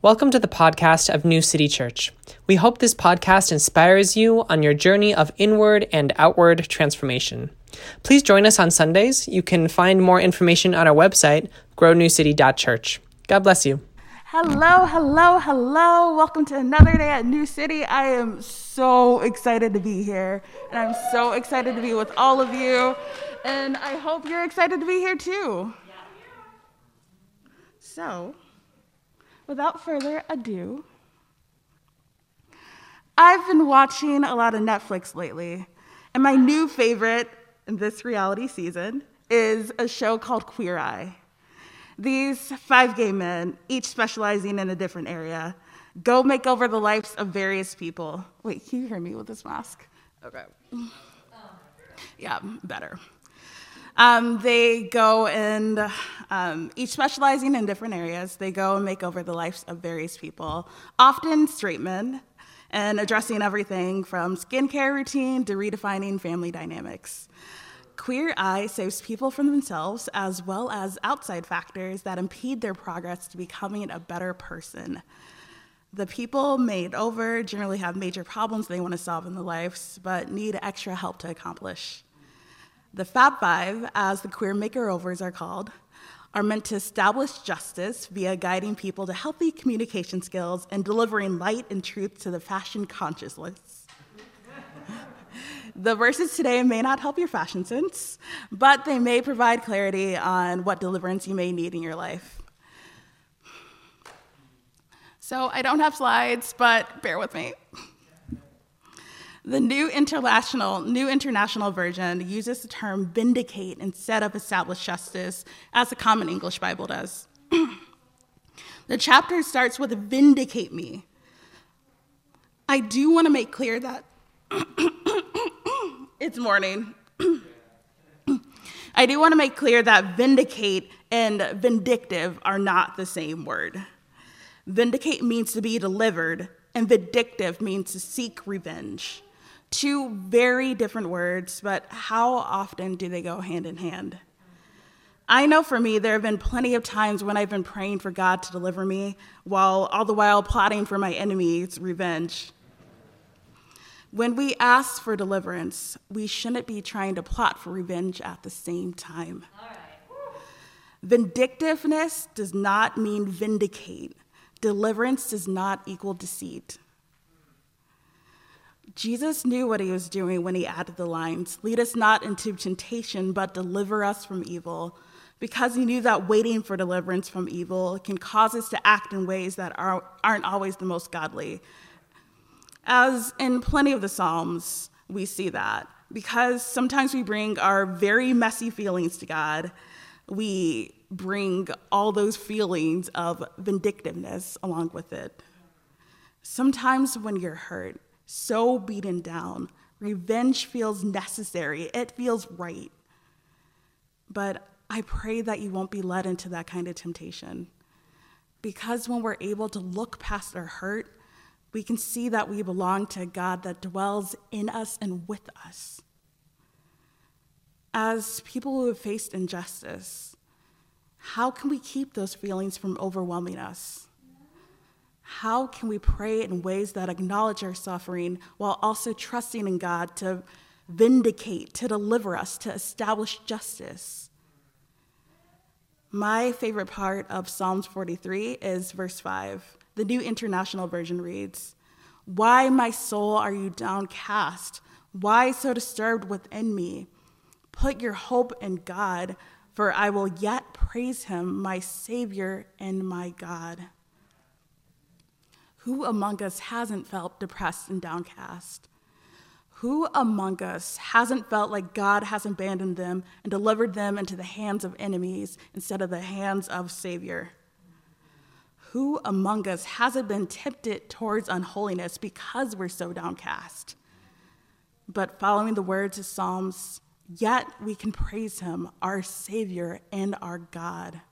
Welcome to the podcast of New City Church. We hope this podcast inspires you on your journey of inward and outward transformation. Please join us on Sundays. You can find more information on our website, grownewcity.church. God bless you. Hello, hello, hello. Welcome to another day at New City. I am so excited to be here, and I'm so excited to be with all of you. And I hope you're excited to be here too. So, without further ado, I've been watching a lot of Netflix lately, and my new favorite in this reality season is a show called Queer Eye. These five gay men, each specializing in a different area, go make over the lives of various people. Wait, can you hear me with this mask? Okay. Yeah, better. Um, they go and, um, each specializing in different areas, they go and make over the lives of various people, often straight men, and addressing everything from skincare routine to redefining family dynamics. Queer Eye saves people from themselves as well as outside factors that impede their progress to becoming a better person. The people made over generally have major problems they want to solve in their lives, but need extra help to accomplish. The Fab Five, as the queer makeovers are called, are meant to establish justice via guiding people to healthy communication skills and delivering light and truth to the fashion consciousless. the verses today may not help your fashion sense, but they may provide clarity on what deliverance you may need in your life. So I don't have slides, but bear with me. The new international, new international version uses the term vindicate instead of establish justice, as the Common English Bible does. the chapter starts with vindicate me. I do want to make clear that it's morning. I do want to make clear that vindicate and vindictive are not the same word. Vindicate means to be delivered, and vindictive means to seek revenge. Two very different words, but how often do they go hand in hand? I know for me, there have been plenty of times when I've been praying for God to deliver me, while all the while plotting for my enemy's revenge. When we ask for deliverance, we shouldn't be trying to plot for revenge at the same time. Vindictiveness does not mean vindicate, deliverance does not equal deceit. Jesus knew what he was doing when he added the lines Lead us not into temptation, but deliver us from evil, because he knew that waiting for deliverance from evil can cause us to act in ways that are, aren't always the most godly. As in plenty of the Psalms, we see that. Because sometimes we bring our very messy feelings to God, we bring all those feelings of vindictiveness along with it. Sometimes when you're hurt, so beaten down. Revenge feels necessary, it feels right. But I pray that you won't be led into that kind of temptation. Because when we're able to look past our hurt, we can see that we belong to a God that dwells in us and with us. As people who have faced injustice, how can we keep those feelings from overwhelming us? How can we pray in ways that acknowledge our suffering while also trusting in God to vindicate, to deliver us, to establish justice? My favorite part of Psalms 43 is verse 5. The New International Version reads Why, my soul, are you downcast? Why so disturbed within me? Put your hope in God, for I will yet praise him, my Savior and my God. Who among us hasn't felt depressed and downcast? Who among us hasn't felt like God has abandoned them and delivered them into the hands of enemies instead of the hands of Savior? Who among us hasn't been tempted towards unholiness because we're so downcast? But following the words of Psalms, yet we can praise Him, our Savior and our God.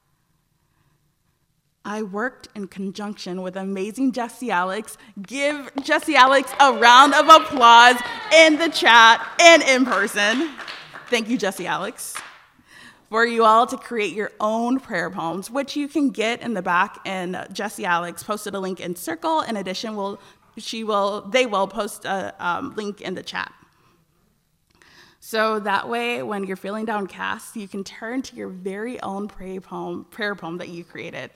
I worked in conjunction with amazing Jesse Alex. Give Jesse Alex a round of applause in the chat and in person. Thank you, Jesse Alex. for you all to create your own prayer poems, which you can get in the back. And Jesse Alex posted a link in Circle. In addition, will she will they will post a um, link in the chat. So that way, when you're feeling downcast, you can turn to your very own prayer poem, prayer poem that you created.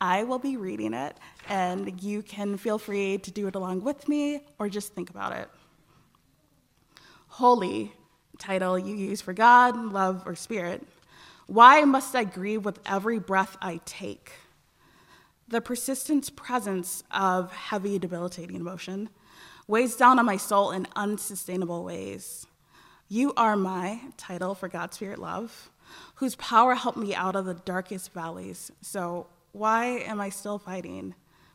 I will be reading it, and you can feel free to do it along with me or just think about it. Holy, title you use for God, love, or spirit. Why must I grieve with every breath I take? The persistent presence of heavy, debilitating emotion weighs down on my soul in unsustainable ways. You are my title for God, Spirit, Love, whose power helped me out of the darkest valleys. So, why am I still fighting?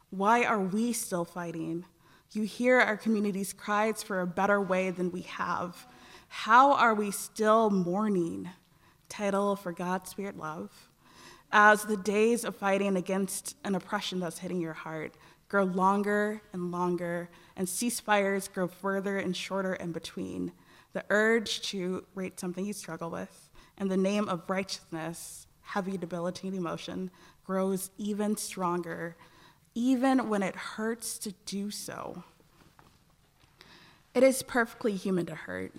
Why are we still fighting? You hear our community's cries for a better way than we have. How are we still mourning? Title for God, Spirit, Love. As the days of fighting against an oppression that's hitting your heart grow longer and longer, and ceasefires grow further and shorter in between, the urge to rate something you struggle with in the name of righteousness, heavy, debilitating emotion, grows even stronger, even when it hurts to do so. It is perfectly human to hurt,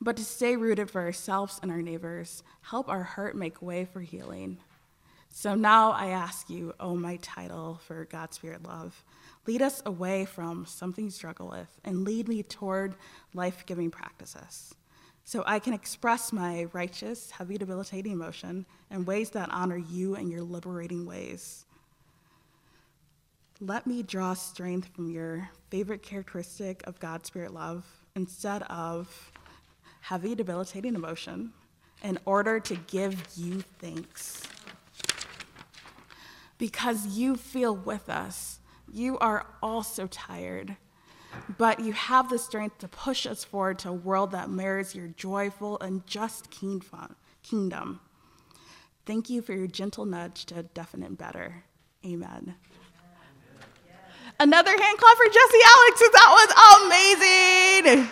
but to stay rooted for ourselves and our neighbors, help our hurt make way for healing. So now I ask you, oh, my title for God's Spirit Love, lead us away from something you struggle with and lead me toward life giving practices so I can express my righteous, heavy, debilitating emotion in ways that honor you and your liberating ways. Let me draw strength from your favorite characteristic of God's Spirit love instead of heavy, debilitating emotion in order to give you thanks. Because you feel with us, you are also tired but you have the strength to push us forward to a world that mirrors your joyful and just kingdom. Thank you for your gentle nudge to definite better. Amen. Another hand clap for Jesse Alex, that was amazing.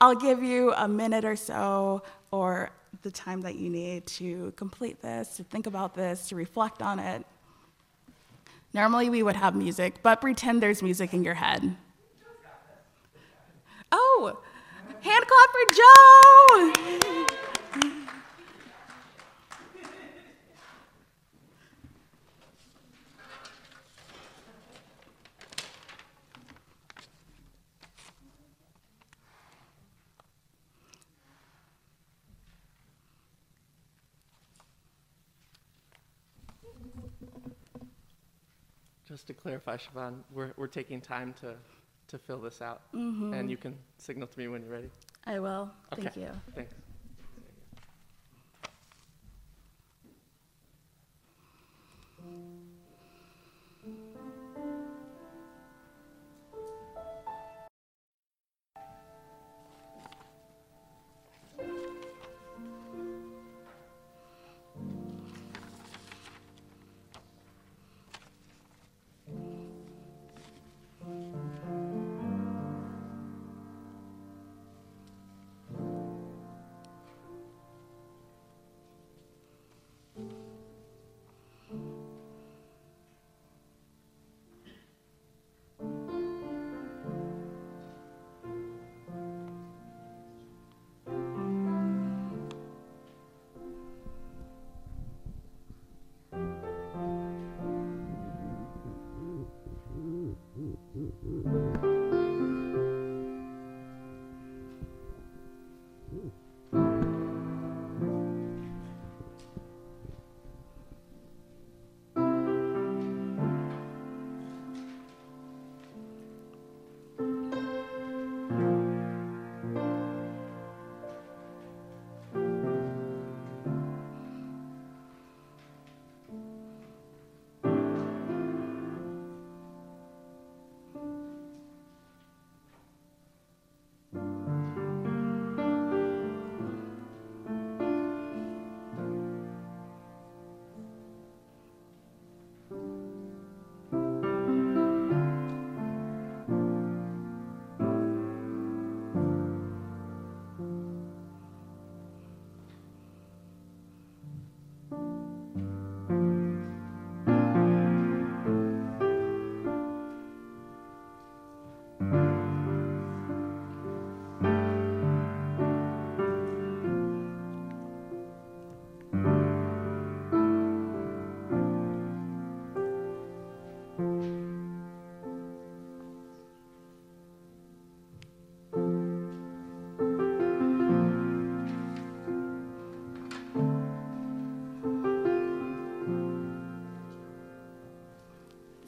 I'll give you a minute or so or the time that you need to complete this, to think about this, to reflect on it. Normally we would have music, but pretend there's music in your head. Oh, hand clap for Joe! Just to clarify, Siobhan, we're, we're taking time to, to fill this out. Mm-hmm. And you can signal to me when you're ready. I will. Okay. Thank you. Thanks.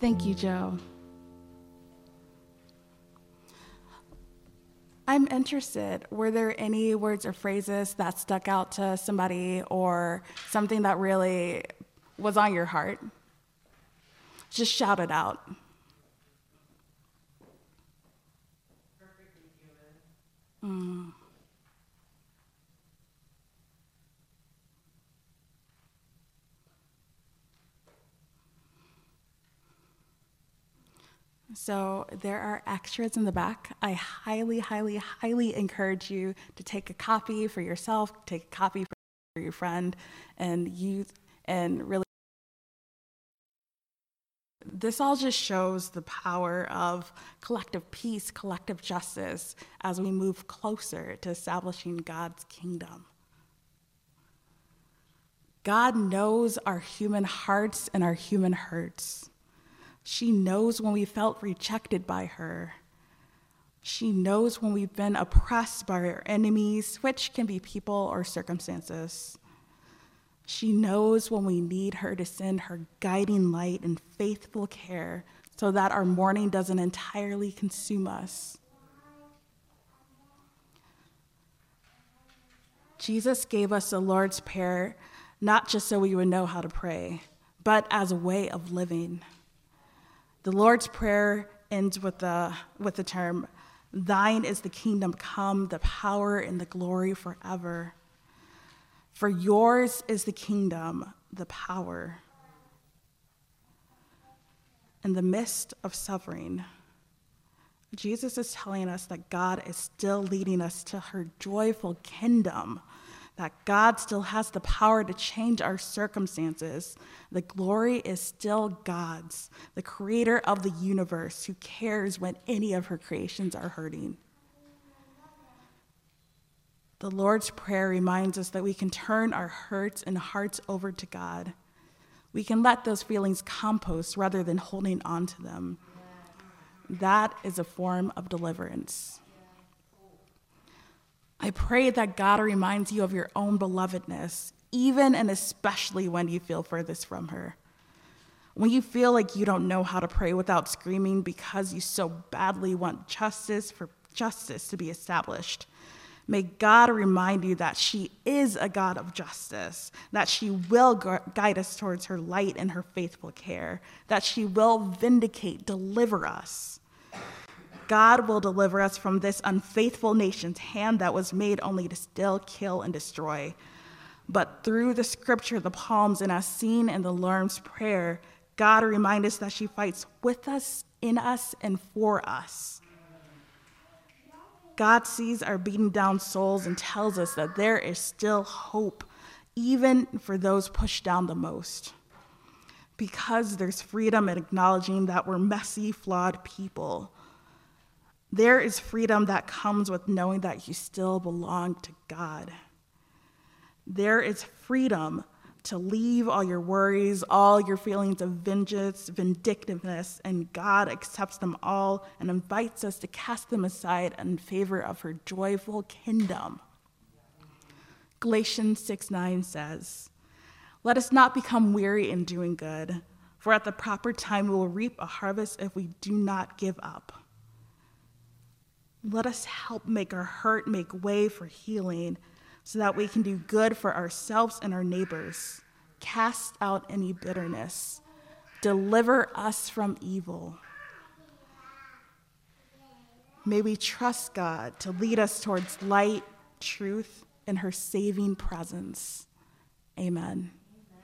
Thank you, Joe. I'm interested. Were there any words or phrases that stuck out to somebody or something that really was on your heart? Just shout it out. So there are extras in the back. I highly, highly, highly encourage you to take a copy for yourself, take a copy for your friend, and you and really this all just shows the power of collective peace, collective justice as we move closer to establishing God's kingdom. God knows our human hearts and our human hurts. She knows when we felt rejected by her. She knows when we've been oppressed by our enemies, which can be people or circumstances. She knows when we need her to send her guiding light and faithful care so that our mourning doesn't entirely consume us. Jesus gave us the Lord's Prayer not just so we would know how to pray, but as a way of living. The Lord's Prayer ends with the, with the term, Thine is the kingdom come, the power and the glory forever. For yours is the kingdom, the power. In the midst of suffering, Jesus is telling us that God is still leading us to her joyful kingdom that God still has the power to change our circumstances. The glory is still God's, the creator of the universe who cares when any of her creations are hurting. The Lord's Prayer reminds us that we can turn our hurts and hearts over to God. We can let those feelings compost rather than holding on to them. That is a form of deliverance. I pray that God reminds you of your own belovedness, even and especially when you feel furthest from her. When you feel like you don't know how to pray without screaming because you so badly want justice for justice to be established. May God remind you that she is a God of justice, that she will guide us towards her light and her faithful care, that she will vindicate, deliver us. God will deliver us from this unfaithful nation's hand that was made only to still kill and destroy. But through the scripture, the palms, and as seen in the Lord's Prayer, God reminds us that she fights with us, in us, and for us. God sees our beaten down souls and tells us that there is still hope, even for those pushed down the most. Because there's freedom in acknowledging that we're messy, flawed people there is freedom that comes with knowing that you still belong to God. There is freedom to leave all your worries, all your feelings of vengeance, vindictiveness, and God accepts them all and invites us to cast them aside in favor of her joyful kingdom. Galatians 6 9 says, Let us not become weary in doing good, for at the proper time we will reap a harvest if we do not give up. Let us help make our hurt make way for healing so that we can do good for ourselves and our neighbors. Cast out any bitterness. Deliver us from evil. May we trust God to lead us towards light, truth, and her saving presence. Amen.